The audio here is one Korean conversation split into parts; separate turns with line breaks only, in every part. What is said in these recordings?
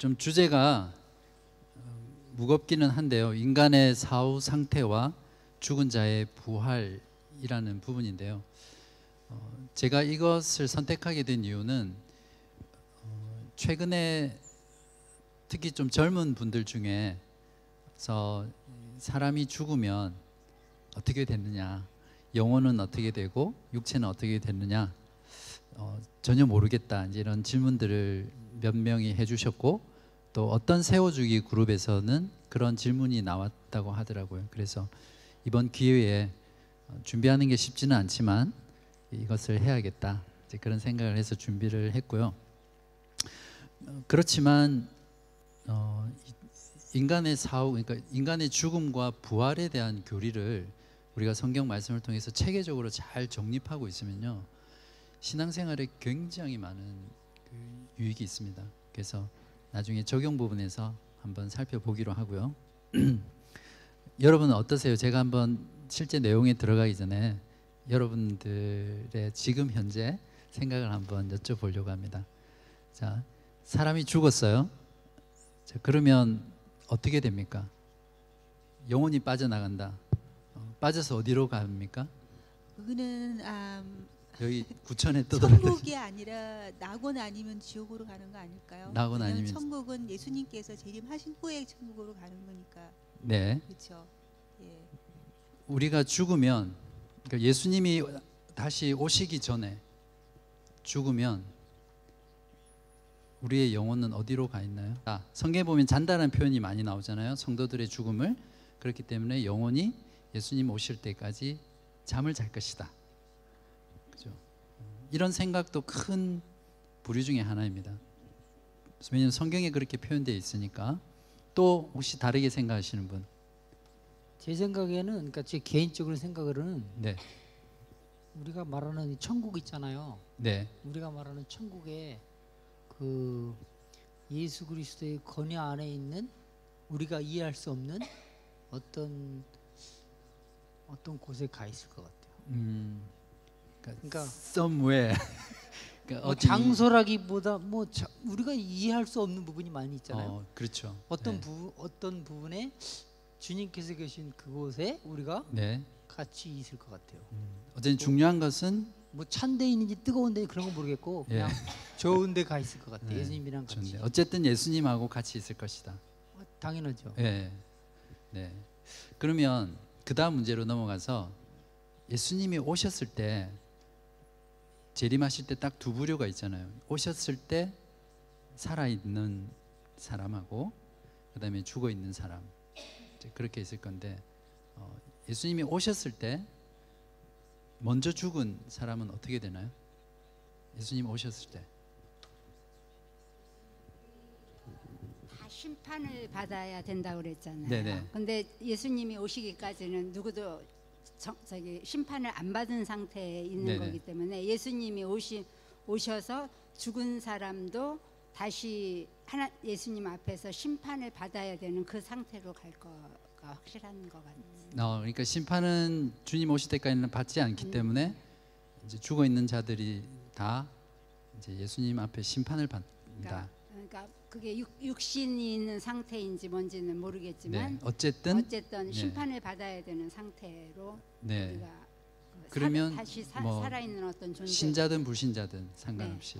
좀 주제가 어, 무겁기는 한데요. 인간의 사후 상태와 죽은 자의 부활이라는 부분인데요. 어, 제가 이것을 선택하게 된 이유는 어, 최근에 특히 좀 젊은 분들 중에서 사람이 죽으면 어떻게 됐느냐, 영혼은 어떻게 되고 육체는 어떻게 됐느냐 어, 전혀 모르겠다 이제 이런 질문들을 몇 명이 해주셨고 또 어떤 세워주기 그룹에서는 그런 질문이 나왔다고 하더라고요. 그래서 이번 기회에 어, 준비하는 게 쉽지는 않지만 이것을 해야겠다 그런 생각을 해서 준비를 했고요. 어, 그렇지만 어, 인간의 사후, 그러니까 인간의 죽음과 부활에 대한 교리를 우리가 성경 말씀을 통해서 체계적으로 잘 정립하고 있으면요 신앙생활에 굉장히 많은 그 유익이 있습니다. 그래서 나중에 적용 부분에서 한번 살펴보기로 하고요. 여러분은 어떠세요? 제가 한번 실제 내용에 들어가기 전에 여러분들의 지금 현재 생각을 한번 여쭤보려고 합니다. 자, 사람이 죽었어요. 자, 그러면 어떻게 됩니까? 영혼이 빠져나간다. 어, 빠져서 어디로 갑니까?
그거는 음,
여기 구천에 떠돌아다니.
천국이 아니라 낙원 아니면 지옥으로 가는 거 아닐까요?
낙원 아니면-
천국은 예수님께서 재림하신 후에 천국으로 가는 거니까
네.
그렇죠. 예.
우리가 죽으면 그러니까 예수님이 다시 오시기 전에 죽으면 우리의 영혼은 어디로 가 있나요? 아, 성경에 보면 잔다라는 표현이 많이 나오잖아요. 성도들의 죽음을 그렇기 때문에 영혼이 예수님 오실 때까지 잠을 잘 것이다. 그죠? 이런 생각도 큰 부류 중에 하나입니다. 왜냐하면 성경에 그렇게 표현되어 있으니까 또 혹시 다르게 생각하시는 분?
제 생각에는 그러니까 제 개인적으로 생각으로는
네,
우리가 말하는 이 천국 있잖아요.
네,
우리가 말하는 천국에 그 예수 그리스도의 권위 안에 있는 우리가 이해할 수 없는 어떤 어떤 곳에 가 있을 것 같아요.
음,
그러니까
somewhere. 그러니까
뭐 장소라기보다 뭐 자- 우리가 이해할 수 없는 부분이 많이 있잖아요.
어, 그렇죠.
어떤
네.
부 어떤 부분에 주님께서 계신 그곳에 우리가
네.
같이 있을 것 같아요.
어쨌든 중요한 것은
뭐 찬데 있는지 뜨거운데 그런 건 모르겠고
예.
그냥 좋은데 가 있을 것 같아요.
네,
예수님이랑 같이.
좋네. 어쨌든 예수님하고 같이 있을 것이다.
어, 당연하죠.
네. 네. 그러면 그 다음 문제로 넘어가서 예수님이 오셨을 때 재림하실 때 딱 두 부류가 있잖아요. 오셨을 때 살아 있는 사람하고 그 다음에 죽어 있는 사람 그렇게 있을 건데 어, 예수님이 오셨을 때 먼저 죽은 사람은 어떻게 되나요? 예수님 오셨을
때다 심판을 받아야 된다고 그랬잖아요.
네네.
근데 예수님이 오시기까지는 누구도 저, 저기 심판을 안 받은 상태에 있는
네네.
거기 때문에 예수님이 오시 오셔서 죽은 사람도 다시 하나 예수님 앞에서 심판을 받아야 되는 그 상태로 갈 거가 확실한 것 같아요.
어, 그러니까 심판은 주님 오실 때까지는 받지 않기 때문에 이제 죽어 있는 자들이 다 이제 예수님 앞에 심판을 받는다.
그러니까, 그게 육, 육신이 있는 상태인지 뭔지는
네,
모르겠지만
어쨌든
어쨌든
네.
심판을 받아야 되는 상태로
네,
우리가 그
그러면
사, 다시 사,
뭐
살아있는 어떤 존재
신자든 불신자든 상관없이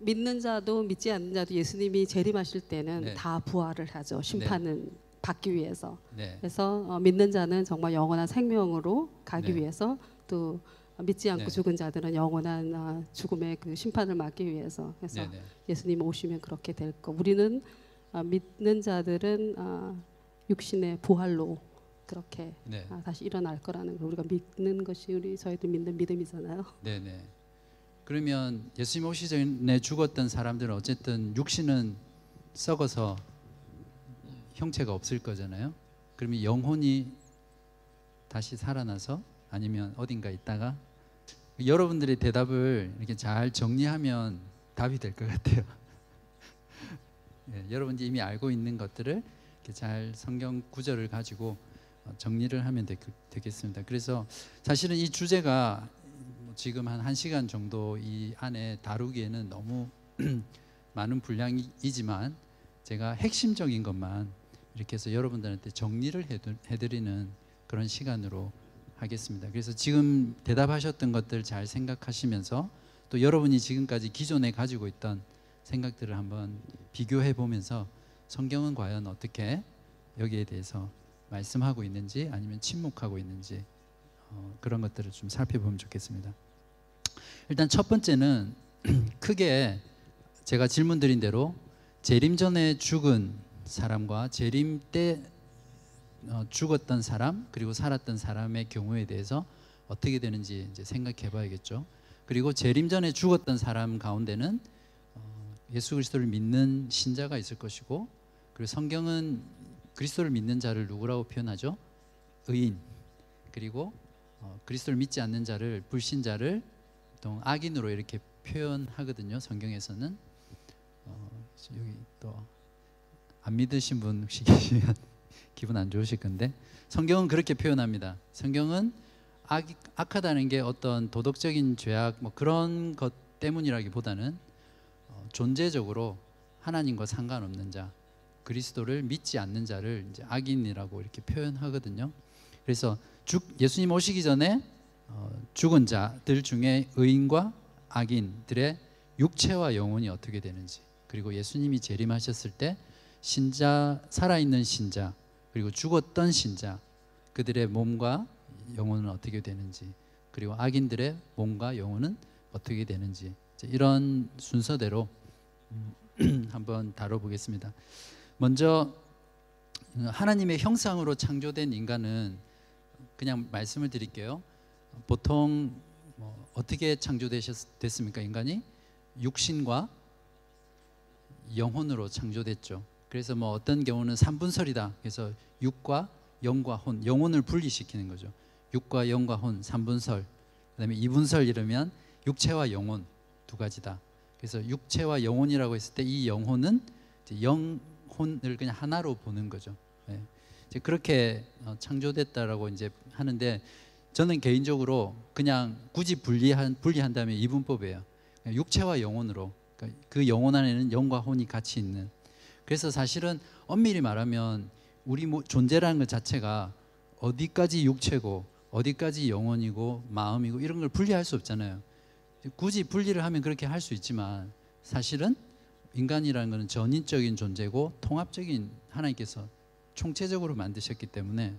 믿는 자도 믿지 않는 자도 예수님이 재림하실 때는
네.
다 부활을 하죠. 심판은 받기 위해서.
네,
그래서 어, 믿는 자는 정말 영원한 생명으로 가기
네.
위해서 또 믿지 않고
네.
죽은 자들은 영원한 아, 죽음의 그 심판을 막기 위해서 그래서
네, 네,
예수님 오시면 그렇게 될 거. 우리는 아, 믿는 자들은 아, 육신의 부활로 그렇게
네,
아, 다시 일어날 거라는 걸 우리가 믿는 것이 우리 저희들 믿는 믿음이잖아요.
네, 네. 그러면 예수님 오시기 전에 죽었던 사람들은 어쨌든 육신은 썩어서 형체가 없을 거잖아요. 그러면 영혼이 다시 살아나서 아니면 어딘가 있다가 여러분들의 대답을 이렇게 잘 정리하면 답이 될 것 같아요. 예, 여러분들이 이미 알고 있는 것들을 잘 성경 구절을 가지고 어, 정리를 하면 되, 되겠습니다. 그래서 사실은 이 주제가 뭐 지금 한 1시간 정도 이 안에 다루기에는 너무 많은 분량이지만 제가 핵심적인 것만 이렇게 해서 여러분들한테 정리를 해드- 해드리는 그런 시간으로 하겠습니다. 그래서 지금 대답하셨던 것들 잘 생각하시면서 또 여러분이 지금까지 기존에 가지고 있던 생각들을 한번 비교해 보면서 성경은 과연 어떻게 여기에 대해서 말씀하고 있는지 아니면 침묵하고 있는지 어, 그런 것들을 좀 살펴보면 좋겠습니다. 일단 첫 번째는 크게 제가 질문 드린 대로 재림 전에 죽은 사람과 재림 때 어, 죽었던 사람 그리고 살았던 사람의 경우에 대해서 어떻게 되는지 이제 생각해 봐야겠죠. 그리고 재림 전에 죽었던 사람 가운데는 어, 예수 그리스도를 믿는 신자가 있을 것이고 그리고 성경은 그리스도를 믿는 자를 누구라고 표현하죠? 의인. 그리고 어, 그리스도를 믿지 않는 자를 불신자를 보통 악인으로 이렇게 표현하거든요. 성경에서는 어, 여기 또 안 믿으신 분 혹시 계시면 기분 안 좋으실 건데 성경은 그렇게 표현합니다. 성경은 악, 악하다는 게 어떤 도덕적인 죄악 뭐 그런 것 때문이라기보다는 어, 존재적으로 하나님과 상관없는 자 그리스도를 믿지 않는 자를 이제 악인이라고 이렇게 표현하거든요. 그래서 죽, 예수님 오시기 전에 어, 죽은 자들 중에 의인과 악인들의 육체와 영혼이 어떻게 되는지 그리고 예수님이 재림하셨을 때 신자 살아있는 신자 그리고 죽었던 신자 그들의 몸과 영혼은 어떻게 되는지 그리고 악인들의 몸과 영혼은 어떻게 되는지 이런 순서대로 음, 한번 다뤄보겠습니다. 먼저 하나님의 형상으로 창조된 인간은 그냥 말씀을 드릴게요. 보통 뭐 어떻게 창조되셨습니까? 인간이 육신과 영혼으로 창조됐죠. 그래서 뭐 어떤 경우는 삼분설이다. 그래서 육과 영과 혼, 영혼을 분리시키는 거죠. 육과 영과 혼, 삼분설. 그다음에 이분설 이러면 육체와 영혼 두 가지다. 그래서 육체와 영혼이라고 했을 때 이 영혼은 이제 영혼을 그냥 하나로 보는 거죠. 예. 이제 그렇게 어, 창조됐다라고 이제 하는데 저는 개인적으로 그냥 굳이 분리한 분리한다면 이분법이에요. 육체와 영혼으로 그러니까 그 영혼 안에는 영과 혼이 같이 있는. 그래서 사실은 엄밀히 말하면 우리 모- 존재라는 것 자체가 어디까지 육체고 어디까지 영혼이고 마음이고 이런 걸 분리할 수 없잖아요. 굳이 분리를 하면 그렇게 할 수 있지만 사실은 인간이라는 것은 전인적인 존재고 통합적인 하나님께서 총체적으로 만드셨기 때문에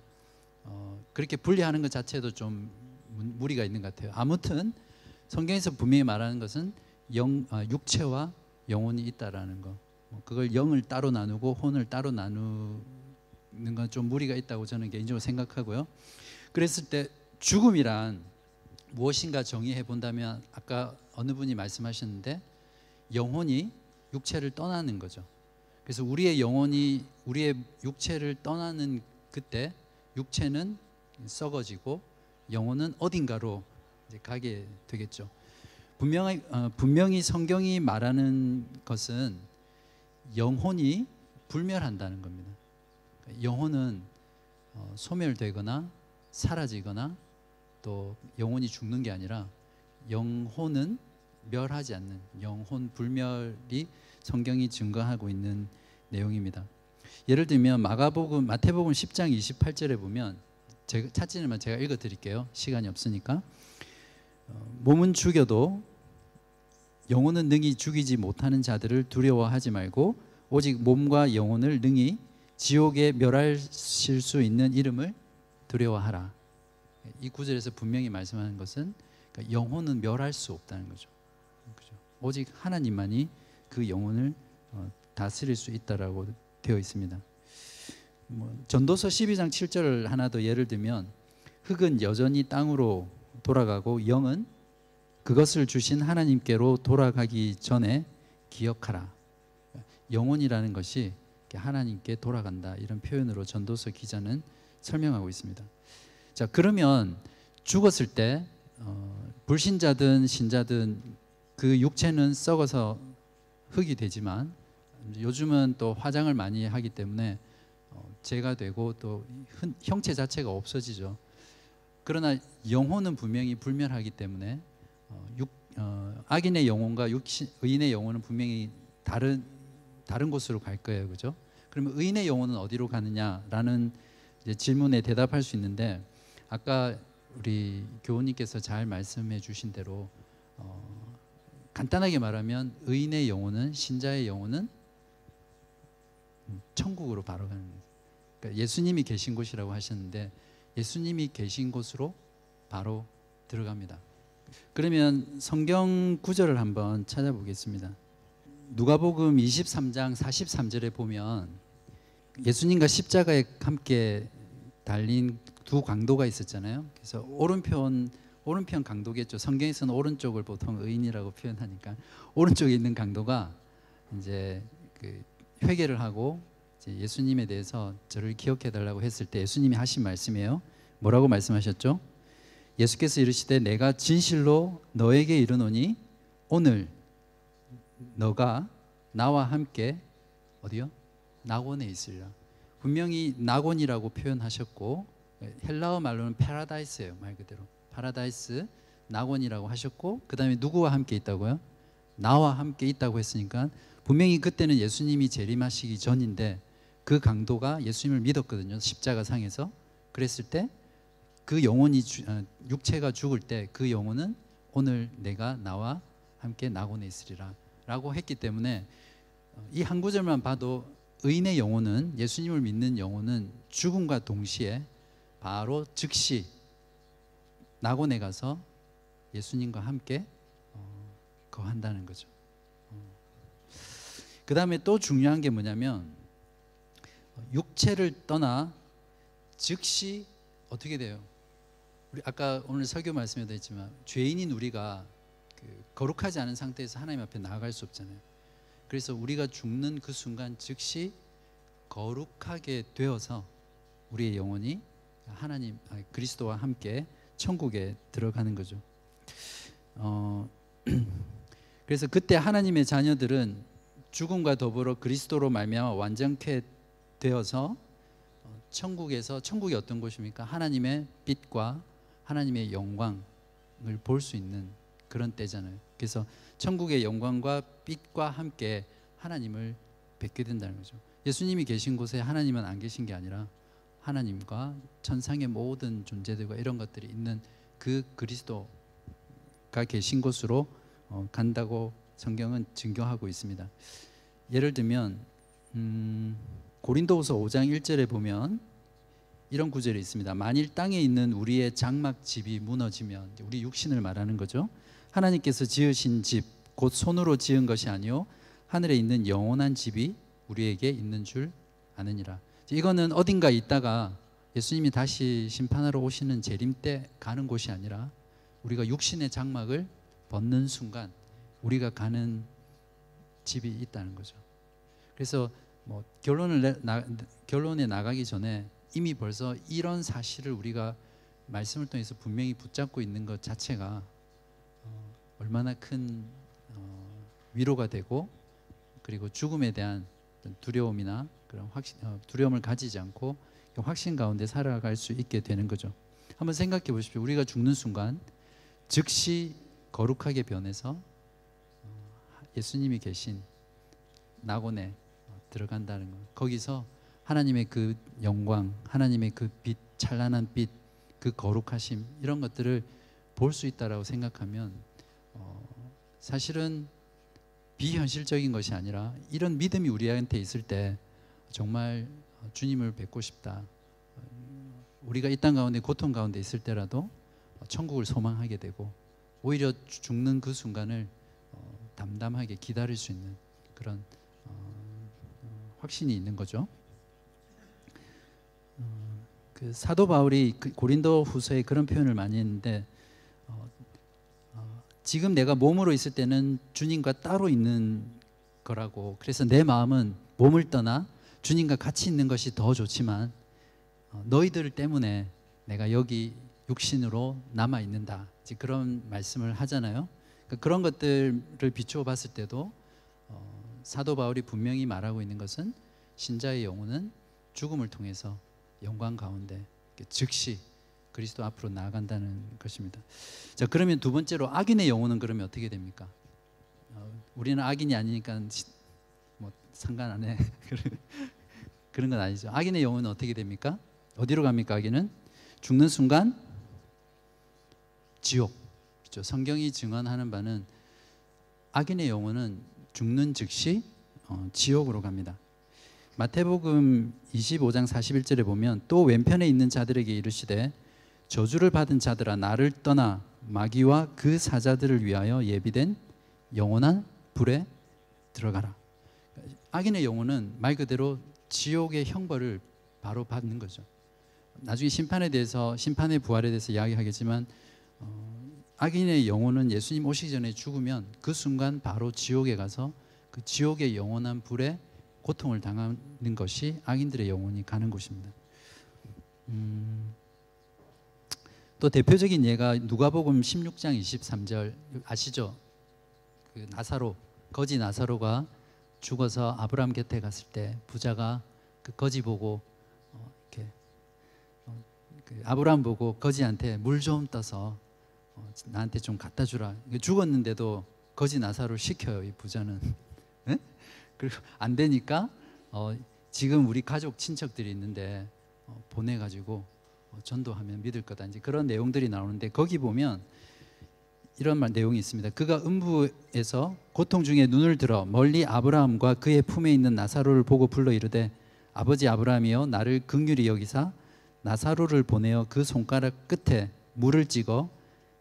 어, 그렇게 분리하는 것 자체도 좀 문- 무리가 있는 것 같아요. 아무튼 성경에서 분명히 말하는 것은 영, 아, 육체와 영혼이 있다라는 거. 뭐 그걸 영을 따로 나누고 혼을 따로 나누는 건 좀 무리가 있다고 저는 개인적으로 생각하고요. 그랬을 때 죽음이란 무엇인가 정의해 본다면 아까 어느 분이 말씀하셨는데 영혼이 육체를 떠나는 거죠. 그래서 우리의 영혼이 우리의 육체를 떠나는 그때 육체는 썩어지고 영혼은 어딘가로 가게 되겠죠. 분명히 어, 분명히 성경이 말하는 것은 영혼이 불멸한다는 겁니다. 그러니까 영혼은 어, 소멸되거나 사라지거나 또 영혼이 죽는 게 아니라 영혼은 멸하지 않는 영혼 불멸이 성경이 증거하고 있는 내용입니다. 예를 들면 마가복음 마태복음 10장 28절에 보면 제가 찾지는 제가 읽어 드릴게요. 시간이 없으니까. 어, 몸은 죽여도 영혼은 능히 죽이지 못하는 자들을 두려워하지 말고 오직 몸과 영혼을 능히 지옥에 멸하실 수 있는 이름을 두려워하라. 이 구절에서 분명히 말씀하는 것은 그러니까 영혼은 멸할 수 없다는 거죠. 그죠? 오직 하나님만이 그 영혼을 어, 다스릴 수 있다라고 되어 있습니다. 뭐, 전도서 12장 7절을 하나 더 예를 들면 흙은 여전히 땅으로 돌아가고 영은 그것을 주신 하나님께로 돌아가기 전에 기억하라. 영혼이라는 것이 하나님께 돌아간다 이런 표현으로 전도서 기자는 설명하고 있습니다. 자 그러면 죽었을 때 어, 불신자든 신자든 그 육체는 썩어서 흙이 되지만 요즘은 또 화장을 많이 하기 때문에 어, 죄가 되고 또 흔- 형체 자체가 없어지죠. 그러나 영혼은 분명히 불멸하기 때문에 어, 육, 어, 악인의 영혼과 육신, 의인의 영혼은 분명히 다른 다른 곳으로 갈 거예요, 그죠? 그러면 의인의 영혼은 어디로 가느냐라는 질문에 대답할 수 있는데 아까 우리 교우님께서 잘 말씀해 주신 대로 어, 간단하게 말하면 의인의 영혼은 신자의 영혼은 음, 천국으로 바로 가는 거예요. 그러니까 예수님이 계신 곳이라고 하셨는데 예수님이 계신 곳으로 바로 들어갑니다. 그러면 성경 구절을 한번 찾아보겠습니다. 누가복음 23장 43절에 보면 예수님과 십자가에 함께 달린 두 강도가 있었잖아요. 그래서 오른편 오른편 강도겠죠. 성경에서는 오른쪽을 보통 의인이라고 표현하니까 오른쪽에 있는 강도가 이제 그 회개를 하고 이제 예수님에 대해서 저를 기억해 달라고 했을 때 예수님이 하신 말씀이에요. 뭐라고 말씀하셨죠? 예수께서 이르시되 내가 진실로 너에게 이르노니 오늘 너가 나와 함께 어디요? 낙원에 있으리라. 분명히 낙원이라고 표현하셨고 헬라어 말로는 파라다이스예요. 말 그대로. 파라다이스 낙원이라고 하셨고 그 다음에 누구와 함께 있다고요? 나와 함께 있다고 했으니까 분명히 그때는 예수님이 재림하시기 전인데 그 강도가 예수님을 믿었거든요. 십자가 상에서. 그랬을 때 그 영혼이 주- 어, 육체가 죽을 때 그 영혼은 오늘 내가 나와 함께 낙원에 있으리라 라고 했기 때문에 어, 이한 구절만 봐도 의인의 영혼은 예수님을 믿는 영혼은 죽음과 동시에 바로 즉시 낙원에 가서 예수님과 함께 어, 거한다는 거죠. 그 다음에 또 중요한 게 뭐냐면 어, 육체를 떠나 즉시 어떻게 돼요? 우리 아까 오늘 설교 말씀에도 했지만 죄인인 우리가 그 거룩하지 않은 상태에서 하나님 앞에 나아갈 수 없잖아요. 그래서 우리가 죽는 그 순간 즉시 거룩하게 되어서 우리의 영혼이 하나님 아, 그리스도와 함께 천국에 들어가는 거죠. 어, 그래서 그때 하나님의 자녀들은 죽음과 더불어 그리스도로 말미암아 완전케 되어서 어, 천국에서 천국이 어떤 곳입니까? 하나님의 빛과 하나님의 영광을 볼 수 있는 그런 때잖아요. 그래서 천국의 영광과 빛과 함께 하나님을 뵙게 된다는 거죠. 예수님이 계신 곳에 하나님은 안 계신 게 아니라 하나님과 천상의 모든 존재들과 이런 것들이 있는 그 그리스도가 계신 곳으로 어, 간다고 성경은 증거하고 있습니다. 예를 들면 음, 고린도후서 5장 1절에 보면 이런 구절이 있습니다. 만일 땅에 있는 우리의 장막 집이 무너지면 우리 육신을 말하는 거죠. 하나님께서 지으신 집 곧 손으로 지은 것이 아니요 하늘에 있는 영원한 집이 우리에게 있는 줄 아느니라. 이거는 어딘가 있다가 예수님이 다시 심판하러 오시는 재림 때 가는 곳이 아니라 우리가 육신의 장막을 벗는 순간 우리가 가는 집이 있다는 거죠. 그래서 뭐 결론을 내, 나, 결론에 나가기 전에 이미 벌써 이런 사실을 우리가 말씀을 통해서 분명히 붙잡고 있는 것 자체가 어, 얼마나 큰 어, 위로가 되고 그리고 죽음에 대한 두려움이나 그런 확신, 어, 두려움을 가지지 않고 확신 가운데 살아갈 수 있게 되는 거죠. 한번 생각해 보십시오. 우리가 죽는 순간 즉시 거룩하게 변해서 어, 예수님이 계신 낙원에 어, 들어간다는 것. 거기서 하나님의 그 영광, 하나님의 그 빛, 찬란한 빛, 그 거룩하심 이런 것들을 볼 수 있다라고 생각하면 어, 사실은 비현실적인 것이 아니라 이런 믿음이 우리한테 있을 때 정말 주님을 뵙고 싶다. 어, 우리가 이 땅 가운데 고통 가운데 있을 때라도 천국을 소망하게 되고 오히려 죽는 그 순간을 어, 담담하게 기다릴 수 있는 그런 어, 어, 확신이 있는 거죠. 어, 그 사도 바울이 그 고린도 후서에 그런 표현을 많이 했는데 어, 어, 지금 내가 몸으로 있을 때는 주님과 따로 있는 거라고 그래서 내 마음은 몸을 떠나 주님과 같이 있는 것이 더 좋지만 어, 너희들 때문에 내가 여기 육신으로 남아 있는다. 그런 말씀을 하잖아요. 그러니까 그런 것들을 비추어 봤을 때도 어, 사도 바울이 분명히 말하고 있는 것은 신자의 영혼은 죽음을 통해서 영광 가운데 즉시 그리스도 앞으로 나아간다는 것입니다. 자 그러면 두 번째로 악인의 영혼은 그러면 어떻게 됩니까? 어, 우리는 악인이 아니니까 시- 뭐 상관 안 해. 그런 건 아니죠. 악인의 영혼은 어떻게 됩니까? 어디로 갑니까? 악인은 죽는 순간 지옥. 그렇죠. 성경이 증언하는 바는 악인의 영혼은 죽는 즉시 어, 지옥으로 갑니다. 마태복음 25장 41절에 보면 또 왼편에 있는 자들에게 이르시되 저주를 받은 자들아 나를 떠나 마귀와 그 사자들을 위하여 예비된 영원한 불에 들어가라. 악인의 영혼은 말 그대로 지옥의 형벌을 바로 받는 거죠. 나중에 심판에 대해서 심판의 부활에 대해서 이야기하겠지만 어, 악인의 영혼은 예수님 오시기 전에 죽으면 그 순간 바로 지옥에 가서 그 지옥의 영원한 불에 고통을 당하는 것이 악인들의 영혼이 가는 곳입니다. 음, 또 대표적인 예가 누가복음 16장 23절 아시죠? 그 나사로 거지 나사로가 죽어서 아브라함 곁에 갔을 때 부자가 그 거지 보고 어, 이렇게 어, 그 아브라함 보고 거지한테 물 좀 떠서 어, 나한테 좀 갖다 주라. 죽었는데도 거지 나사로 시켜요 이 부자는. 예? 그리고 안 되니까 어, 지금 우리 가족 친척들이 있는데 어, 보내가지고 어, 전도하면 믿을 거다. 이제 그런 내용들이 나오는데 거기 보면 이런 말 내용이 있습니다. 그가 음부에서 고통 중에 눈을 들어 멀리 아브라함과 그의 품에 있는 나사로를 보고 불러 이르되 아버지 아브라함이여 나를 긍휼히 여기사 나사로를 보내어 그 손가락 끝에 물을 찍어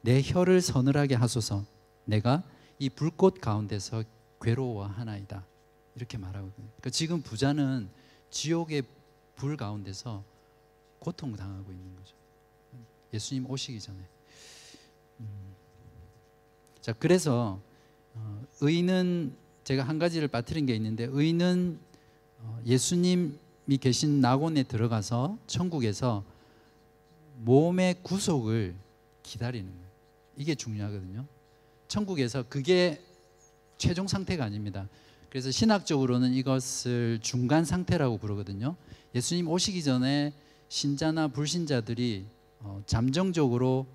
내 혀를 서늘하게 하소서 내가 이 불꽃 가운데서 괴로워하나이다 이렇게 말하거든요. 그러니까 지금 부자는 지옥의 불 가운데서 고통 당하고 있는 거죠. 예수님 오시기 전에. 음. 자 그래서 어, 의는 제가 한 가지를 빠뜨린 게 있는데 의는 어, 예수님이 계신 낙원에 들어가서 천국에서 몸의 구속을 기다리는 거예요. 이게 중요하거든요. 천국에서 그게 최종 상태가 아닙니다. 그래서 신학적으로는 이것을 중간 상태라고 부르거든요. 예수님 오시기 전에 신자나 불신자들이 어, 잠정적으로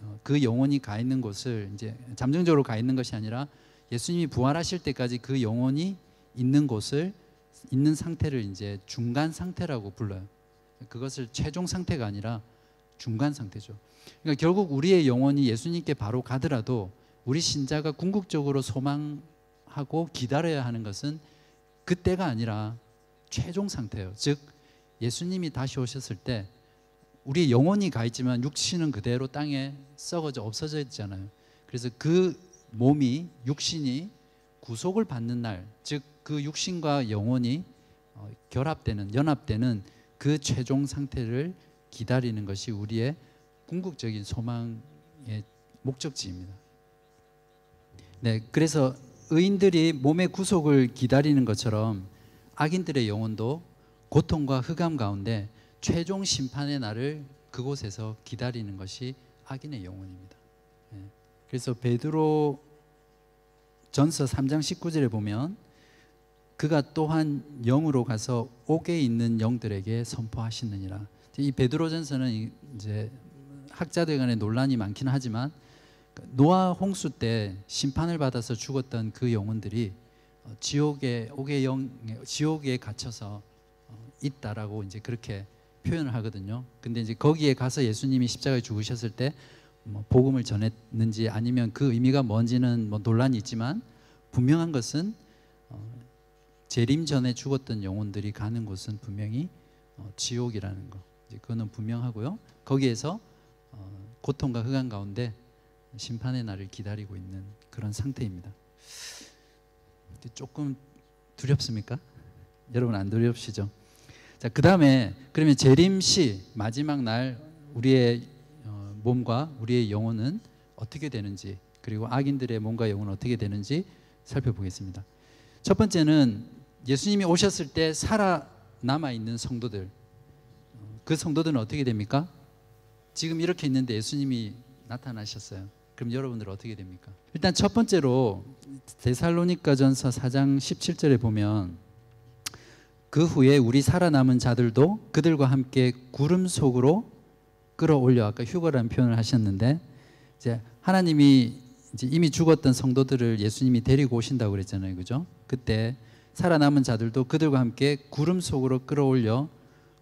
어, 그 영혼이 가 있는 곳을 이제 잠정적으로 가 있는 것이 아니라 예수님이 부활하실 때까지 그 영혼이 있는 곳을 있는 상태를 이제 중간 상태라고 불러요. 그것을 최종 상태가 아니라 중간 상태죠. 그러니까 결국 우리의 영혼이 예수님께 바로 가더라도 우리 신자가 궁극적으로 소망 하고 기다려야 하는 것은 그때가 아니라 최종 상태예요. 즉 예수님이 다시 오셨을 때 우리 영혼이 가 있지만 육신은 그대로 땅에 썩어져 없어져 있잖아요. 그래서 그 몸이 육신이 구속을 받는 날, 즉 그 육신과 영혼이 어, 결합되는 연합되는 그 최종 상태를 기다리는 것이 우리의 궁극적인 소망의 목적지입니다. 네, 그래서 의인들이 몸의 구속을 기다리는 것처럼 악인들의 영혼도 고통과 흑암 가운데 최종 심판의 날을 그곳에서 기다리는 것이 악인의 영혼입니다. 네. 그래서 베드로 전서 3장 19절에 보면 그가 또한 영으로 가서 옥에 있는 영들에게 선포하시느니라. 이 베드로 전서는 이제 학자들 간에 논란이 많긴 하지만 노아 홍수 때 심판을 받아서 죽었던 그 영혼들이 지옥에 옥의 영 지옥에 갇혀서 있다라고 이제 그렇게 표현을 하거든요. 근데 이제 거기에 가서 예수님이 십자가에 죽으셨을 때 뭐 복음을 전했는지 아니면 그 의미가 뭔지는 뭐 논란이 있지만 분명한 것은 어, 재림 전에 죽었던 영혼들이 가는 곳은 분명히 어, 지옥이라는 거. 이제 그거는 분명하고요. 거기에서 어, 고통과 흑암 가운데 심판의 날을 기다리고 있는 그런 상태입니다. 조금 두렵습니까? 여러분 안 두렵시죠? 자, 그 다음에 그러면 재림 시 마지막 날 우리의 어, 몸과 우리의 영혼은 어떻게 되는지 그리고 악인들의 몸과 영혼은 어떻게 되는지 살펴보겠습니다. 첫 번째는 예수님이 오셨을 때 살아남아 있는 성도들 그 성도들은 어떻게 됩니까? 지금 이렇게 있는데 예수님이 나타나셨어요. 그럼 여러분들 어떻게 됩니까? 일단 첫 번째로 데살로니가전서 4장 17절에 보면 그 후에 우리 살아남은 자들도 그들과 함께 구름 속으로 끌어올려 아까 휴거라는 표현을 하셨는데 이제 하나님이 이제 이미 죽었던 성도들을 예수님이 데리고 오신다고 그랬잖아요. 그죠? 그때 살아남은 자들도 그들과 함께 구름 속으로 끌어올려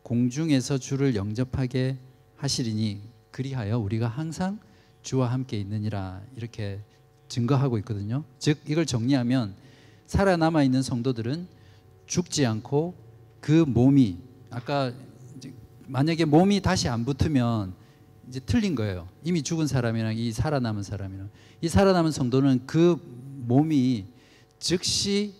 공중에서 주를 영접하게 하시리니 그리하여 우리가 항상 주와 함께 있느니라 이렇게 증거하고 있거든요. 즉 이걸 정리하면 살아남아 있는 성도들은 죽지 않고 그 몸이 아까 만약에 몸이 다시 안 붙으면 이제 틀린 거예요. 이미 죽은 사람이랑 이 살아남은 사람이랑 이 살아남은 성도는 그 몸이 즉시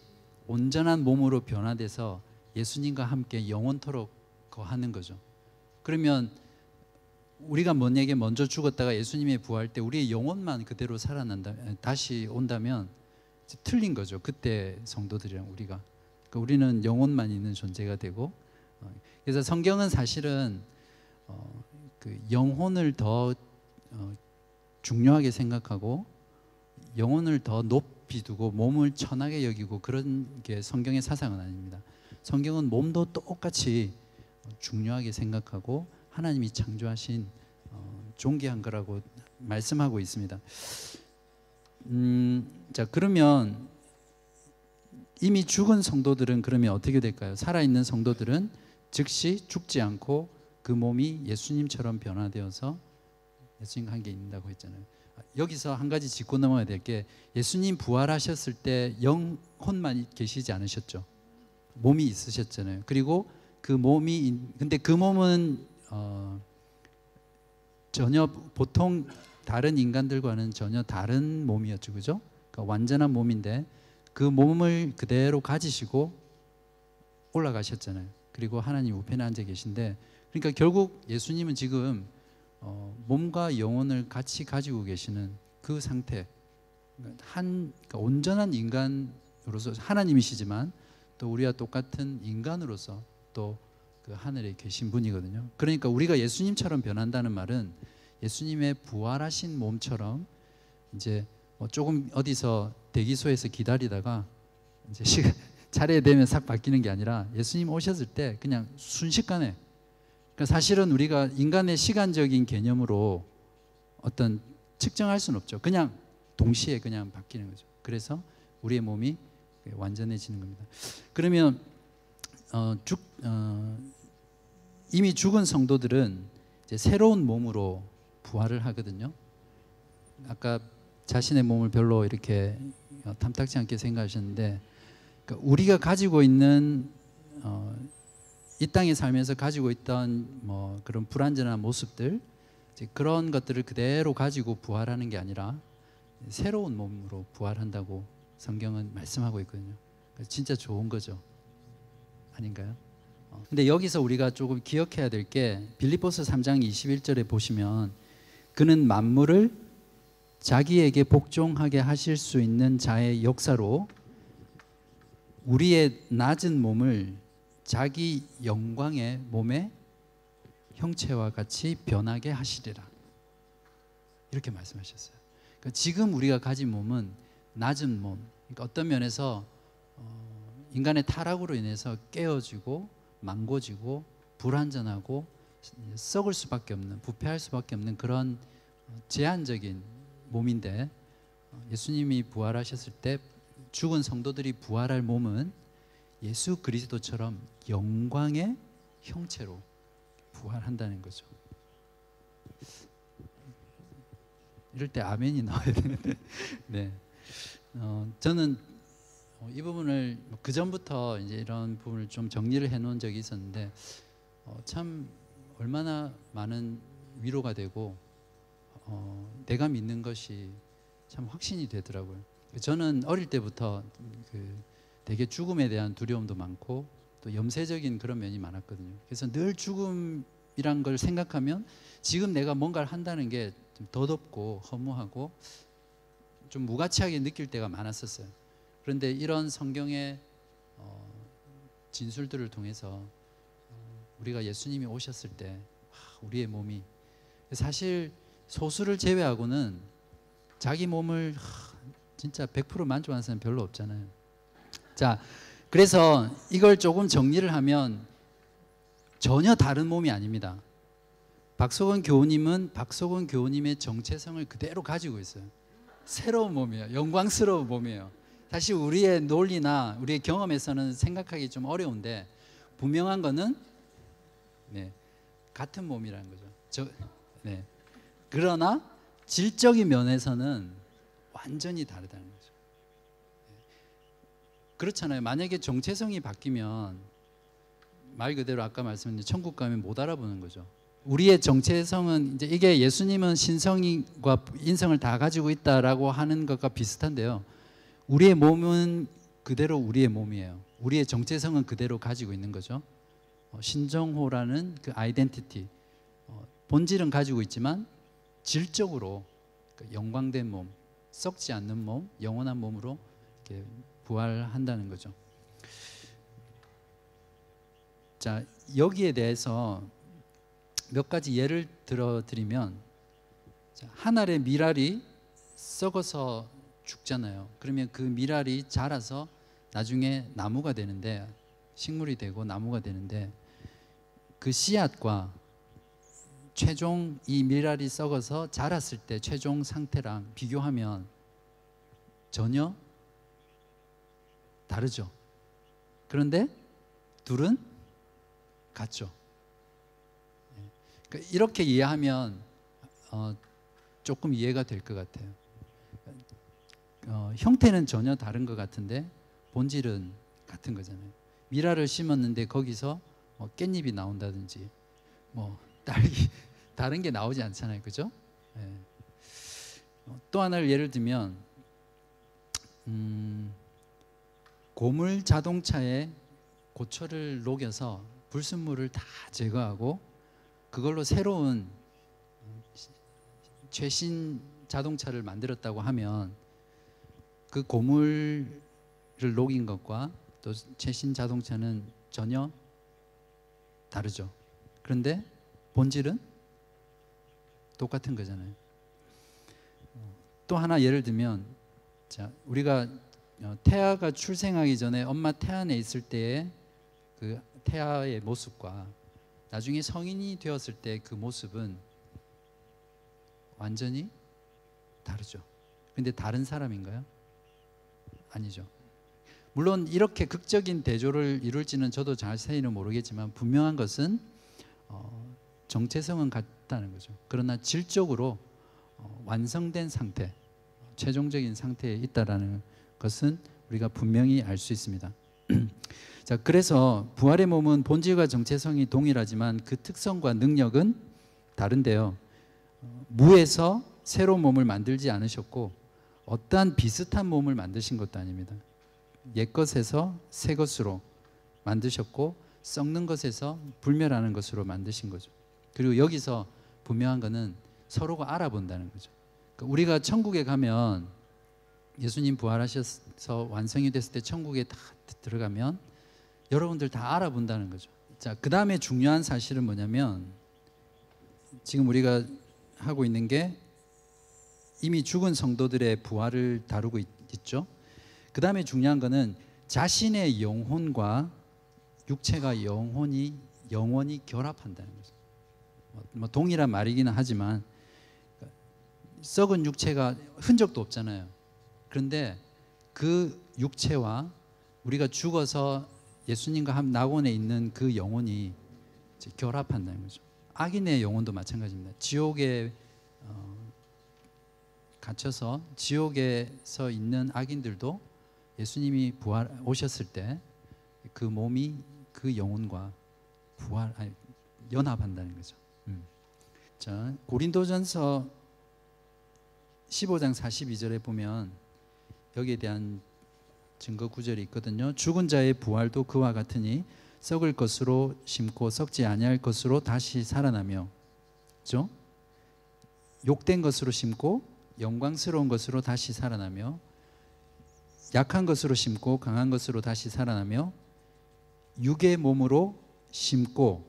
온전한 몸으로 변화돼서 예수님과 함께 영원토록 거하는 거죠. 그러면 우리가 만약에 먼저 죽었다가 예수님의 부활 때 우리의 영혼만 그대로 살아난다 다시 온다면 틀린 거죠. 그때 성도들이랑 우리가 그러니까 우리는 영혼만 있는 존재가 되고 어, 그래서 성경은 사실은 어, 그 영혼을 더 어, 중요하게 생각하고 영혼을 더 높이 두고 몸을 천하게 여기고 그런 게 성경의 사상은 아닙니다. 성경은 몸도 똑같이 중요하게 생각하고 하나님이 창조하신 어, 존귀한 거라고 말씀하고 있습니다. 음, 자 그러면 이미 죽은 성도들은 그러면 어떻게 될까요? 살아 있는 성도들은 즉시 죽지 않고 그 몸이 예수님처럼 변화되어서 예수님과 함께 있는다고 했잖아요. 여기서 한 가지 짚고 넘어야 될 게 예수님 부활하셨을 때 영혼만 계시지 않으셨죠. 몸이 있으셨잖아요. 그리고 그 몸이 근데 그 몸은 어, 전혀 보통 다른 인간들과는 전혀 다른 몸이었죠, 그죠? 그러니까 완전한 몸인데 그 몸을 그대로 가지시고 올라가셨잖아요. 그리고 하나님 우편에 앉아 계신데 그러니까 결국 예수님은 지금 어, 몸과 영혼을 같이 가지고 계시는 그 상태 한 그러니까 온전한 인간으로서 하나님이시지만 또 우리와 똑같은 인간으로서 또 그 하늘에 계신 분이거든요. 그러니까 우리가 예수님처럼 변한다는 말은 예수님의 부활하신 몸처럼 이제 뭐 조금 어디서 대기소에서 기다리다가 이제 시간 차례 되면 싹 바뀌는 게 아니라 예수님 오셨을 때 그냥 순식간에 그러니까 사실은 우리가 인간의 시간적인 개념으로 어떤 측정할 수는 없죠. 그냥 동시에 그냥 바뀌는 거죠. 그래서 우리의 몸이 완전해지는 겁니다. 그러면 어, 죽, 어, 이미 죽은 성도들은 새로운 몸으로 부활을 하거든요. 아까 자신의 몸을 별로 이렇게 어, 탐탁지 않게 생각하셨는데 그러니까 우리가 가지고 있는 어, 이 땅에 살면서 가지고 있던 뭐 그런 불완전한 모습들 그런 것들을 그대로 가지고 부활하는 게 아니라 새로운 몸으로 부활한다고 성경은 말씀하고 있거든요. 진짜 좋은 거죠. 아닌가요? 어. 근데 여기서 우리가 조금 기억해야 될 게 빌립보서 3장 21절에 보시면 그는 만물을 자기에게 복종하게 하실 수 있는 자의 역사로 우리의 낮은 몸을 자기 영광의 몸의 형체와 같이 변하게 하시리라. 이렇게 말씀하셨어요. 그러니까 지금 우리가 가진 몸은 낮은 몸. 그러니까 어떤 면에서 어, 인간의 타락으로 인해서 깨어지고 망고지고 불완전하고 썩을 수밖에 없는 부패할 수밖에 없는 그런 제한적인 몸인데 어, 예수님이 부활하셨을 때 죽은 성도들이 부활할 몸은 예수 그리스도처럼 영광의 형체로 부활한다는 거죠. 이럴 때 아멘이 나와야 되는데, 네. 어, 저는 이 부분을 그 전부터 이제 이런 부분을 좀 정리를 해놓은 적이 있었는데, 어, 참 얼마나 많은 위로가 되고, 어, 내가 믿는 것이 참 확신이 되더라고요. 저는 어릴 때부터 그 되게 죽음에 대한 두려움도 많고 또 염세적인 그런 면이 많았거든요. 그래서 늘 죽음이란 걸 생각하면 지금 내가 뭔가를 한다는 게 좀 더덥고 허무하고 좀 무가치하게 느낄 때가 많았었어요. 그런데 이런 성경의 어, 진술들을 통해서 어, 우리가 예수님이 오셨을 때 우리의 몸이 사실 소수를 제외하고는 자기 몸을 진짜 100% 만족하는 사람 별로 없잖아요. 자, 그래서 이걸 조금 정리를 하면 전혀 다른 몸이 아닙니다. 박석원 교우님은 박석원 교우님의 정체성을 그대로 가지고 있어요. 새로운 몸이에요. 영광스러운 몸이에요. 사실 우리의 논리나 우리의 경험에서는 생각하기 좀 어려운데 분명한 거는 네, 같은 몸이라는 거죠. 저, 네. 그러나 질적인 면에서는 완전히 다르다는 거죠. 네. 그렇잖아요. 만약에 정체성이 바뀌면 말 그대로 아까 말씀드린 천국 가면 못 알아보는 거죠. 우리의 정체성은 이제 이게 예수님은 신성과 인성을 다 가지고 있다라고 하는 것과 비슷한데요. 우리의 몸은 그대로 우리의 몸이에요. 우리의 정체성은 그대로 가지고 있는 거죠. 어, 신정호라는 그 아이덴티티 어, 본질은 가지고 있지만 질적으로 그 영광된 몸, 썩지 않는 몸, 영원한 몸으로 부활한다는 거죠. 자 여기에 대해서 몇 가지 예를 들어 드리면 한 알의 미랄이 썩어서 죽잖아요. 그러면 그 미랄이 자라서 나중에 나무가 되는데 식물이 되고 나무가 되는데 그 씨앗과 최종 이 미랄이 썩어서 자랐을 때 최종 상태랑 비교하면 전혀 다르죠. 그런데 둘은 같죠. 그러니까 이렇게 이해하면 어, 조금 이해가 될 것 같아요. 어, 형태는 전혀 다른 것 같은데 본질은 같은 거잖아요. 미라를 심었는데 거기서 뭐 깻잎이 나온다든지 뭐 딸기 다른 게 나오지 않잖아요, 그죠? 예. 어, 또 하나를 예를 들면 음, 고물 자동차에 고철을 녹여서 불순물을 다 제거하고 그걸로 새로운 최신 자동차를 만들었다고 하면 그 고물을 녹인 것과 또 최신 자동차는 전혀 다르죠. 그런데 본질은 똑같은 거잖아요. 또 하나 예를 들면 자 우리가 어, 태아가 출생하기 전에 엄마 태 안에 있을 때의 그 태아의 모습과 나중에 성인이 되었을 때 그 모습은 완전히 다르죠. 근데 다른 사람인가요? 아니죠. 물론 이렇게 극적인 대조를 이룰지는 저도 자세히는 모르겠지만 분명한 것은 어, 정체성은 같다는 거죠. 그러나 질적으로 어, 완성된 상태, 최종적인 상태에 있다라는 것은 우리가 분명히 알 수 있습니다. 자, 그래서 부활의 몸은 본질과 정체성이 동일하지만 그 특성과 능력은 다른데요. 어, 무에서 새로운 몸을 만들지 않으셨고 어떠한 비슷한 몸을 만드신 것도 아닙니다. 옛 것에서 새 것으로 만드셨고 썩는 것에서 불멸하는 것으로 만드신 거죠. 그리고 여기서 분명한 것은 서로가 알아본다는 거죠. 그러니까 우리가 천국에 가면 예수님 부활하셔서 완성이 됐을 때 천국에 다 들어가면 여러분들 다 알아본다는 거죠. 자, 그 다음에 중요한 사실은 뭐냐면 지금 우리가 하고 있는 게 이미 죽은 성도들의 부활을 다루고 있, 죠 그 다음에 중요한 거는 자신의 영혼과 육체가 영혼이 영원히 결합한다는 거죠. 뭐, 뭐 동일한 말이기는 하지만 썩은 육체가 흔적도 없잖아요. 그런데 그 육체와 우리가 죽어서 예수님과 한 낙원에 있는 그 영혼이 결합한다는 거죠. 악인의 영혼도 마찬가지입니다. 지옥에 어, 갇혀서 지옥에서 있는 악인들도 예수님이 부활 오셨을 때 그 몸이 그 영혼과 부활 아니, 연합한다는 거죠. 음. 자 고린도전서 15장 42절에 보면 여기에 대한 증거 구절이 있거든요. 죽은 자의 부활도 그와 같으니 썩을 것으로 심고 썩지 아니할 것으로 다시 살아나며, 그죠? 욕된 것으로 심고 영광스러운 것으로 다시 살아나며, 약한 것으로 심고 강한 것으로 다시 살아나며, 육의 몸으로 심고,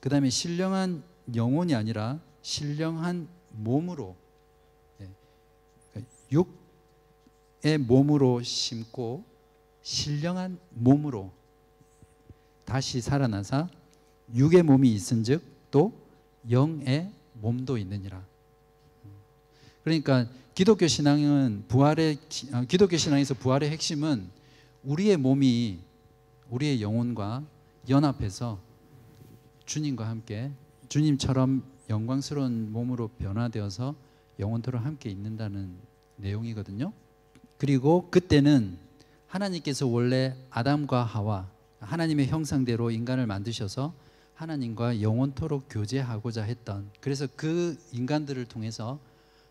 그 다음에 신령한 영혼이 아니라 신령한 몸으로, 예. 그러니까 육의 몸으로 심고 신령한 몸으로 다시 살아나사 육의 몸이 있은즉 또 영의 몸도 있느니라. 그러니까 기독교 신앙은 부활의 어, 기독교 신앙에서 부활의 핵심은 우리의 몸이 우리의 영혼과 연합해서 주님과 함께 주님처럼 영광스러운 몸으로 변화되어서 영원토록 함께 있는다는 내용이거든요. 그리고 그때는 하나님께서 원래 아담과 하와 하나님의 형상대로 인간을 만드셔서 하나님과 영원토록 교제하고자 했던 그래서 그 인간들을 통해서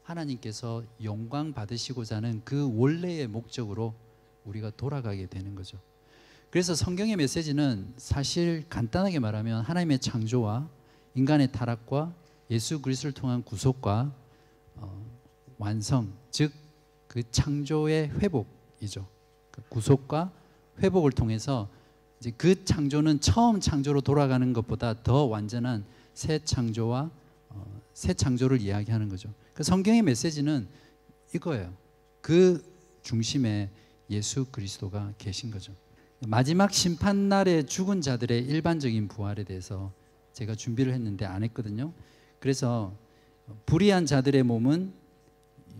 하나님께서 영광 받으시고자 하는 그 원래의 목적으로 우리가 돌아가게 되는 거죠. 그래서 성경의 메시지는 사실 간단하게 말하면 하나님의 창조와 인간의 타락과 예수 그리스도를 통한 구속과 어, 완성, 즉 그 창조의 회복이죠. 그 구속과 회복을 통해서 이제 그 창조는 처음 창조로 돌아가는 것보다 더 완전한 새 창조와 어, 새 창조를 이야기하는 거죠. 그 성경의 메시지는 이거예요. 그 중심에 예수 그리스도가 계신 거죠. 마지막 심판 날에 죽은 자들의 일반적인 부활에 대해서 제가 준비를 했는데 안 했거든요. 그래서 불의한 자들의 몸은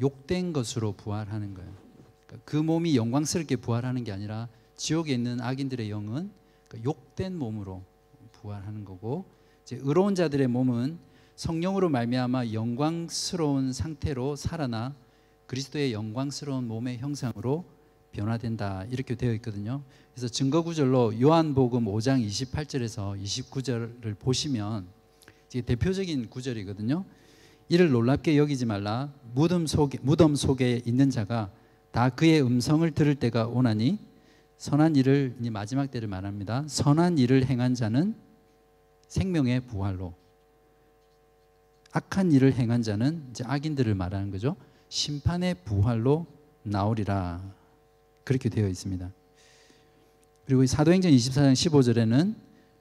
욕된 것으로 부활하는 거예요. 그러니까 그 몸이 영광스럽게 부활하는 게 아니라 지옥에 있는 악인들의 영은 그 욕된 몸으로 부활하는 거고 이제 의로운 자들의 몸은 성령으로 말미암아 영광스러운 상태로 살아나 그리스도의 영광스러운 몸의 형상으로 변화된다 이렇게 되어 있거든요. 그래서 증거 구절로 요한복음 5장 28절에서 29절을 보시면 대표적인 구절이거든요. 이를 놀랍게 여기지 말라 무덤 속에 무덤 속에 있는 자가 다 그의 음성을 들을 때가 오나니 선한 일을 이 마지막 때를 말합니다. 선한 일을 행한 자는 생명의 부활로 악한 일을 행한 자는 이제 악인들을 말하는 거죠. 심판의 부활로 나오리라. 그렇게 되어 있습니다. 그리고 사도행전 24장 15절에는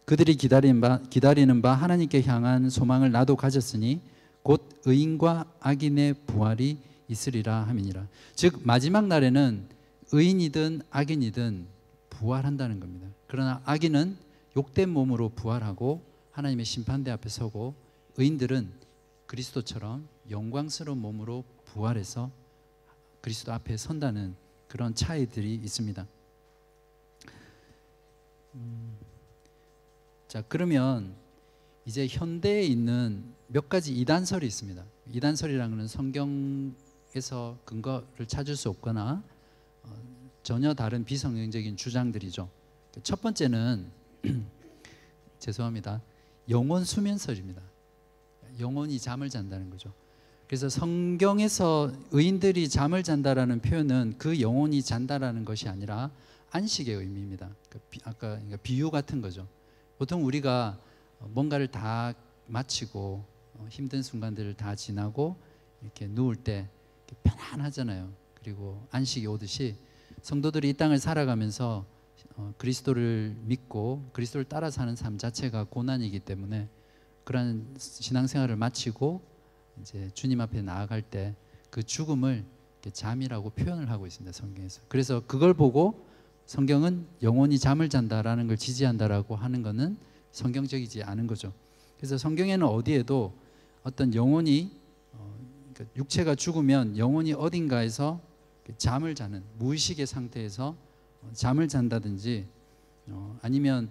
그들이 기다리는 바, 기다리는 바 하나님께 향한 소망을 나도 가졌으니 곧 의인과 악인의 부활이 있으리라 함이니라. 즉 마지막 날에는 의인이든 악인이든 부활한다는 겁니다. 그러나 악인은 욕된 몸으로 부활하고 하나님의 심판대 앞에 서고 의인들은 그리스도처럼 영광스러운 몸으로 부활해서 그리스도 앞에 선다는 그런 차이들이 있습니다. 음, 자 그러면 이제 현대에 있는 몇 가지 이단설이 있습니다. 이단설이라는 것은 성경에서 근거를 찾을 수 없거나 어, 전혀 다른 비성경적인 주장들이죠. 첫 번째는 죄송합니다. 영혼 수면설입니다. 영혼이 잠을 잔다는 거죠. 그래서 성경에서 의인들이 잠을 잔다라는 표현은 그 영혼이 잔다라는 것이 아니라 안식의 의미입니다. 그 아까 그러니까 비유 같은 거죠. 보통 우리가 뭔가를 다 마치고 어, 힘든 순간들을 다 지나고 이렇게 누울 때 편안하잖아요. 그리고 안식이 오듯이 성도들이 이 땅을 살아가면서 어, 그리스도를 믿고 그리스도를 따라 사는 삶 자체가 고난이기 때문에 그러한 신앙생활을 마치고 이제 주님 앞에 나아갈 때 그 죽음을 잠이라고 표현을 하고 있습니다 성경에서. 그래서 그걸 보고 성경은 영혼이 잠을 잔다라는 걸 지지한다라고 하는 것은 성경적이지 않은 거죠. 그래서 성경에는 어디에도 어떤 영혼이 어, 그러니까 육체가 죽으면 영혼이 어딘가에서 잠을 자는 무의식의 상태에서 어, 잠을 잔다든지 어, 아니면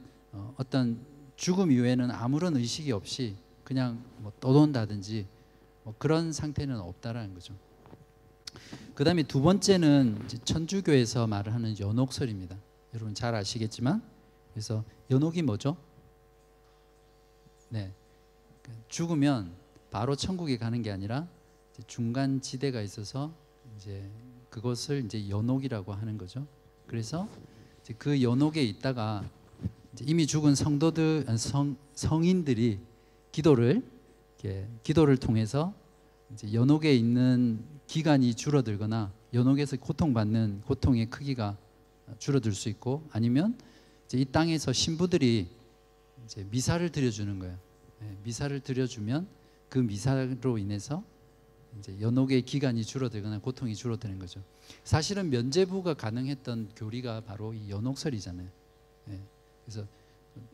어떤 죽음 이후에는 아무런 의식이 없이 그냥 뭐 떠돈다든지 뭐 그런 상태는 없다라는 거죠. 그 다음에 두 번째는 천주교에서 말을 하는 연옥설입니다. 여러분 잘 아시겠지만 그래서 연옥이 뭐죠? 네, 죽으면 바로 천국에 가는 게 아니라 중간 지대가 있어서 이제 그것을 이제 연옥이라고 하는 거죠. 그래서 그 연옥에 있다가 이미 죽은 성도들 성 성인들이 기도를 기도를 통해서 연옥에 있는 기간이 줄어들거나 연옥에서 고통받는 고통의 크기가 줄어들 수 있고 아니면 이 땅에서 신부들이 미사를 드려주는 거예요. 예, 미사를 드려주면 그 미사로 인해서 연옥의 기간이 줄어들거나 고통이 줄어드는 거죠. 사실은 면제부가 가능했던 교리가 바로 이 연옥설이잖아요. 예, 그래서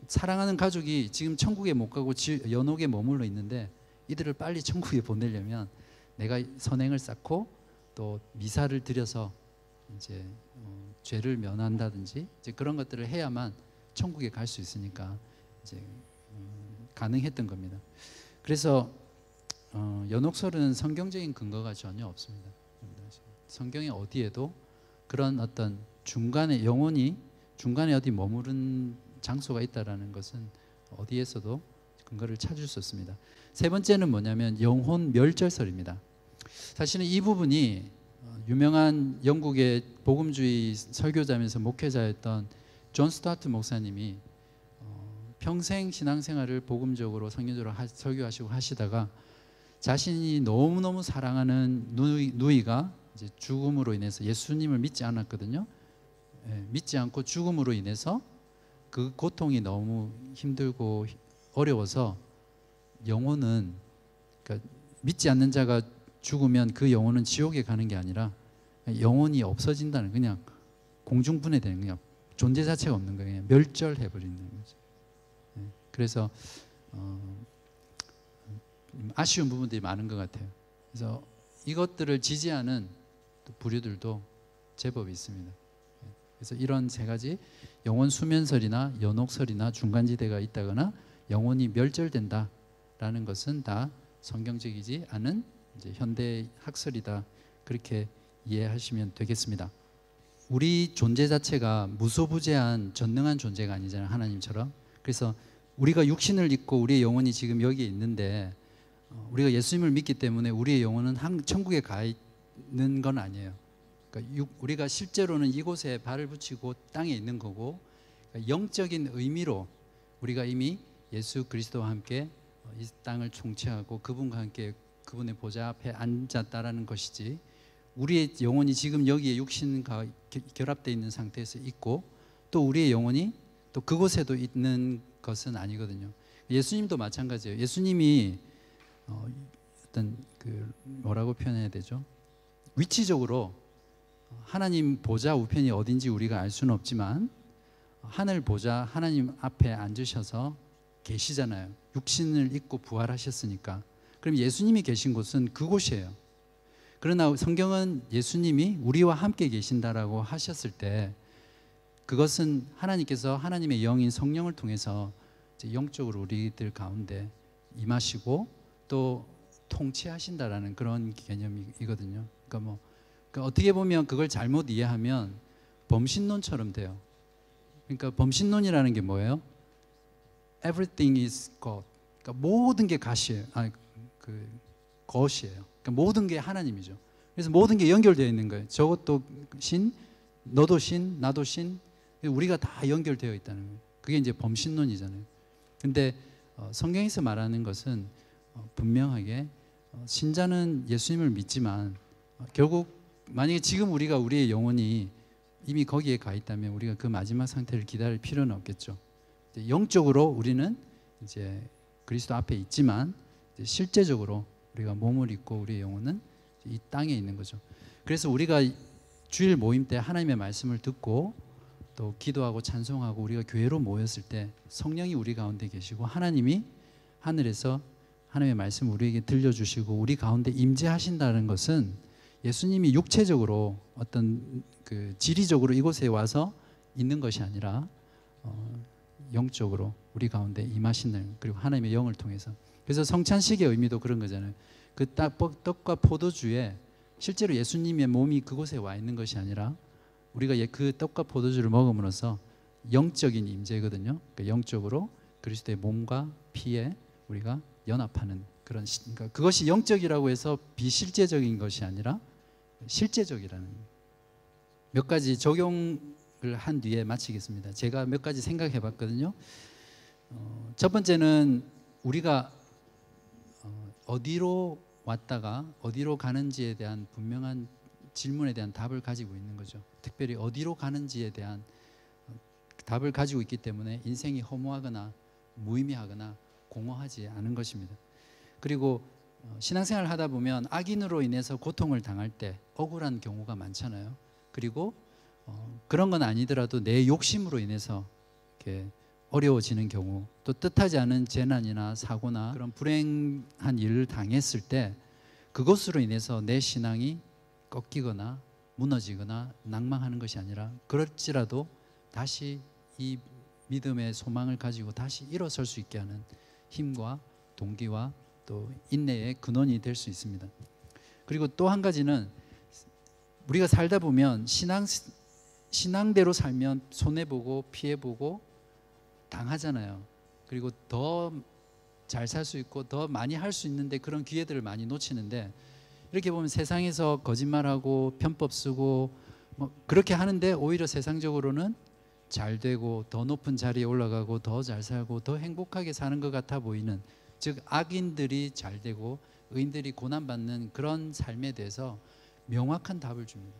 사랑하는 가족이 지금 천국에 못 가고 연옥에 머물러 있는데 이들을 빨리 천국에 보내려면 내가 선행을 쌓고 또 미사를 드려서 이제 어, 죄를 면한다든지 이제 그런 것들을 해야만 천국에 갈 수 있으니까 이제 음, 가능했던 겁니다. 그래서 어, 연옥설은 성경적인 근거가 전혀 없습니다. 성경에 어디에도 그런 어떤 중간에 영혼이 중간에 어디 머무른 장소가 있다라는 것은 어디에서도 근거를 찾을 수 없습니다. 세 번째는 뭐냐면 영혼 멸절설입니다. 사실은 이 부분이 어, 유명한 영국의 복음주의 설교자면서 목회자였던 존 스타트 목사님이 어, 평생 신앙생활을 복음적으로 성경적으로 하- 설교하시고 하시다가 자신이 너무 너무 사랑하는 누이, 누이가 이제 죽음으로 인해서 예수님을 믿지 않았거든요. 예, 믿지 않고 죽음으로 인해서 그 고통이 너무 힘들고 어려워서 영혼은 그러니까 믿지 않는 자가 죽으면 그 영혼은 지옥에 가는 게 아니라 영혼이 없어진다는 그냥 공중분해되는 그냥 존재 자체가 없는 거예요. 멸절해 버리는 거죠. 예, 그래서 어, 음, 아쉬운 부분들이 많은 것 같아요. 그래서 이것들을 지지하는 또 부류들도 제법 있습니다. 예, 그래서 이런 세 가지 영혼 수면설이나 연옥설이나 중간지대가 있다거나 영혼이 멸절된다라는 것은 다 성경적이지 않은 현대 학설이다 그렇게 이해하시면 되겠습니다. 우리 존재 자체가 무소부재한 전능한 존재가 아니잖아요 하나님처럼. 그래서 우리가 육신을 입고 우리의 영혼이 지금 여기에 있는데 어, 우리가 예수님을 믿기 때문에 우리의 영혼은 한- 천국에 가 있는 건 아니에요. 그러니까 육- 우리가 실제로는 이곳에 발을 붙이고 땅에 있는 거고 그러니까 영적인 의미로 우리가 이미 예수 그리스도와 함께 어, 이 땅을 총체하고 그분과 함께 그분의 보좌 앞에 앉았다라는 것이지 우리의 영혼이 지금 여기에 육신과 겨- 결합되어 있는 상태에서 있고 또 우리의 영혼이 또 그곳에도 있는 것은 아니거든요. 예수님도 마찬가지예요. 예수님이 어, 어떤 그 뭐라고 표현해야 되죠? 위치적으로 하나님 보좌 우편이 어딘지 우리가 알 수는 없지만 하늘 보좌 하나님 앞에 앉으셔서 계시잖아요. 육신을 입고 부활하셨으니까. 그럼 예수님이 계신 곳은 그곳이에요. 그러나 성경은 예수님이 우리와 함께 계신다라고 하셨을 때 그것은 하나님께서 하나님의 영인 성령을 통해서 영적으로 우리들 가운데 임하시고 또 통치하신다라는 그런 개념이거든요. 그러니까 뭐 그러니까 어떻게 보면 그걸 잘못 이해하면 범신론처럼 돼요. 그러니까 범신론이라는 게 뭐예요? Everything is God. 그러니까 모든 게 가시예요. 아니 그 것이에요. 그러니까 모든 게 하나님이죠. 그래서 모든 게 연결되어 있는 거예요. 저것도 신, 너도 신, 나도 신. 우리가 다 연결되어 있다는 거예요. 그게 이제 범신론이잖아요. 근데 어, 성경에서 말하는 것은 어, 분명하게 어, 신자는 예수님을 믿지만 어, 결국 만약에 지금 우리가 우리의 영혼이 이미 거기에 가 있다면 우리가 그 마지막 상태를 기다릴 필요는 없겠죠. 영적으로 우리는 이제 그리스도 앞에 있지만 실제적으로 우리가 몸을 입고 우리의 영혼은 이 땅에 있는 거죠. 그래서 우리가 주일 모임 때 하나님의 말씀을 듣고 또 기도하고 찬송하고 우리가 교회로 모였을 때 성령이 우리 가운데 계시고 하나님이 하늘에서 하나님의 말씀 우리에게 들려주시고 우리 가운데 임재하신다는 것은 예수님이 육체적으로 어떤 그 지리적으로 이곳에 와서 있는 것이 아니라 어, 영적으로 우리 가운데 임하시는 그리고 하나님의 영을 통해서 그래서 성찬식의 의미도 그런 거잖아요. 그 떡- 떡과 포도주에 실제로 예수님의 몸이 그곳에 와 있는 것이 아니라 우리가 예- 그 떡과 포도주를 먹음으로써 영적인 임재거든요. 그러니까 영적으로 그리스도의 몸과 피에 우리가 연합하는 그런 시- 그러니까 그것이 영적이라고 해서 비실제적인 것이 아니라 실제적이라는 몇 가지 적용을 한 뒤에 마치겠습니다. 제가 몇 가지 생각해 봤거든요. 어, 첫 번째는 우리가 어, 어디로 왔다가 어디로 가는지에 대한 분명한 질문에 대한 답을 가지고 있는 거죠. 특별히 어디로 가는지에 대한 어, 답을 가지고 있기 때문에 인생이 허무하거나 무의미하거나 공허하지 않은 것입니다. 그리고 어, 신앙생활을 하다 보면 악인으로 인해서 고통을 당할 때 억울한 경우가 많잖아요. 그리고 어, 그런 건 아니더라도 내 욕심으로 인해서 이렇게 어려워지는 경우 또 뜻하지 않은 재난이나 사고나 그런 불행한 일을 당했을 때 그것으로 인해서 내 신앙이 꺾이거나 무너지거나 낭망하는 것이 아니라 그럴지라도 다시 이 믿음의 소망을 가지고 다시 일어설 수 있게 하는 힘과 동기와 또 인내의 근원이 될 수 있습니다. 그리고 또 한 가지는 우리가 살다 보면 신앙 신앙대로 살면 손해 보고 피해 보고 당하잖아요. 그리고 더 잘 살 수 있고 더 많이 할 수 있는데 그런 기회들을 많이 놓치는데 이렇게 보면 세상에서 거짓말하고 편법 쓰고 뭐 그렇게 하는데 오히려 세상적으로는 잘 되고 더 높은 자리에 올라가고 더 잘 살고 더 행복하게 사는 것 같아 보이는 즉 악인들이 잘 되고 의인들이 고난 받는 그런 삶에 대해서 명확한 답을 줍니다.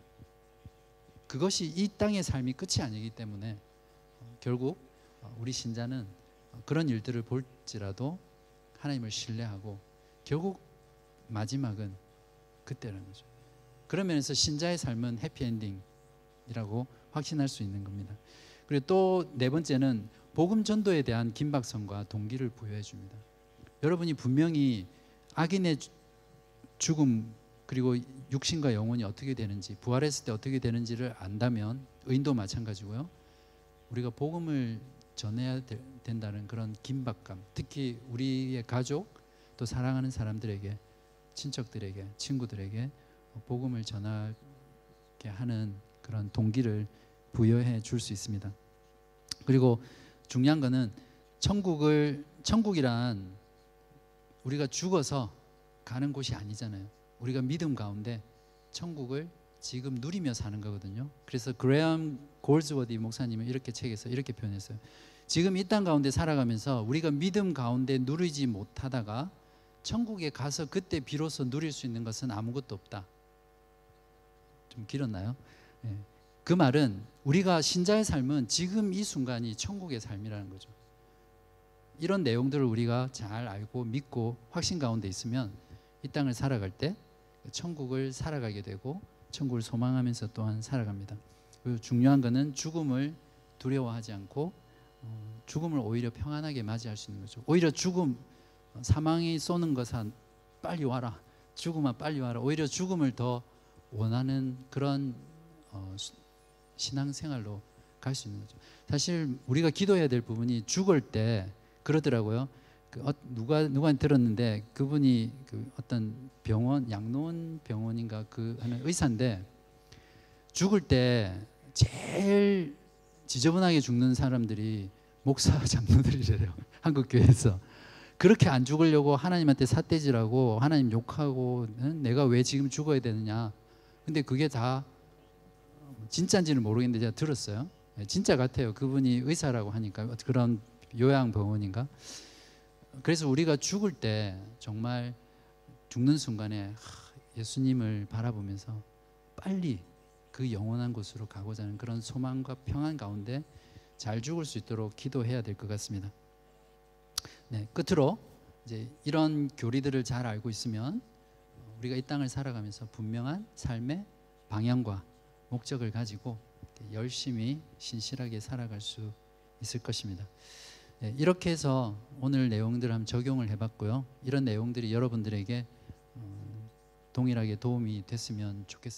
그것이 이 땅의 삶이 끝이 아니기 때문에 어, 결국 어, 우리 신자는 어, 그런 일들을 볼지라도 하나님을 신뢰하고 결국 마지막은 그때라는 거죠. 그런 면에서 신자의 삶은 해피엔딩이라고 확신할 수 있는 겁니다. 그리고 또 네 번째는 복음 전도에 대한 긴박성과 동기를 부여해 줍니다. 여러분이 분명히 악인의 주- 죽음 그리고 육신과 영혼이 어떻게 되는지 부활했을 때 어떻게 되는지를 안다면 의인도 마찬가지고요. 우리가 복음을 전해야 되- 된다는 그런 긴박감, 특히 우리의 가족 또 사랑하는 사람들에게 친척들에게 친구들에게 복음을 전하게 하는 그런 동기를 부여해 줄 수 있습니다. 그리고 중요한 거는 천국을 천국이란 우리가 죽어서 가는 곳이 아니잖아요. 우리가 믿음 가운데 천국을 지금 누리며 사는 거거든요. 그래서 그레엄 골즈워디 목사님은 이렇게 책에서 이렇게 표현했어요. 지금 이 땅 가운데 살아가면서 우리가 믿음 가운데 누리지 못하다가 천국에 가서 그때 비로소 누릴 수 있는 것은 아무것도 없다. 좀 길었나요? 예. 그 말은 우리가 신자의 삶은 지금 이 순간이 천국의 삶이라는 거죠. 이런 내용들을 우리가 잘 알고 믿고 확신 가운데 있으면 이 땅을 살아갈 때 천국을 살아가게 되고 천국을 소망하면서 또한 살아갑니다. 그리고 중요한 것은 죽음을 두려워하지 않고 어, 죽음을 오히려 평안하게 맞이할 수 있는 거죠. 오히려 죽음 어, 사망이 쏘는 것은 빨리 와라. 죽음아 빨리 와라. 오히려 죽음을 더 원하는 그런 어, 수- 신앙생활로 갈 수 있는 거죠. 사실 우리가 기도해야 될 부분이 죽을 때 그러더라고요. 그 어, 누가 누가 들었는데 그분이 그 어떤 병원 양로원 병원인가 그 하는 의사인데 죽을 때 제일 지저분하게 죽는 사람들이 목사 장로들이래요. 한국 교회에서 그렇게 안 죽으려고 하나님한테 삿대질하고 하나님 욕하고 응? 내가 왜 지금 죽어야 되느냐. 근데 그게 다 진짜인지는 모르겠는데 제가 들었어요. 예, 진짜 같아요. 그분이 의사라고 하니까 그런 요양병원인가. 그래서 우리가 죽을 때 정말 죽는 순간에 하, 예수님을 바라보면서 빨리 그 영원한 곳으로 가고자 하는 그런 소망과 평안 가운데 잘 죽을 수 있도록 기도해야 될 것 같습니다. 네, 끝으로 이제 이런 교리들을 잘 알고 있으면 우리가 이 땅을 살아가면서 분명한 삶의 방향과 목적을 가지고 열심히 신실하게 살아갈 수 있을 것입니다. 네, 이렇게 해서 오늘 내용들을 한번 적용을 해봤고요. 이런 내용들이 여러분들에게 어, 동일하게 도움이 됐으면 좋겠습니다.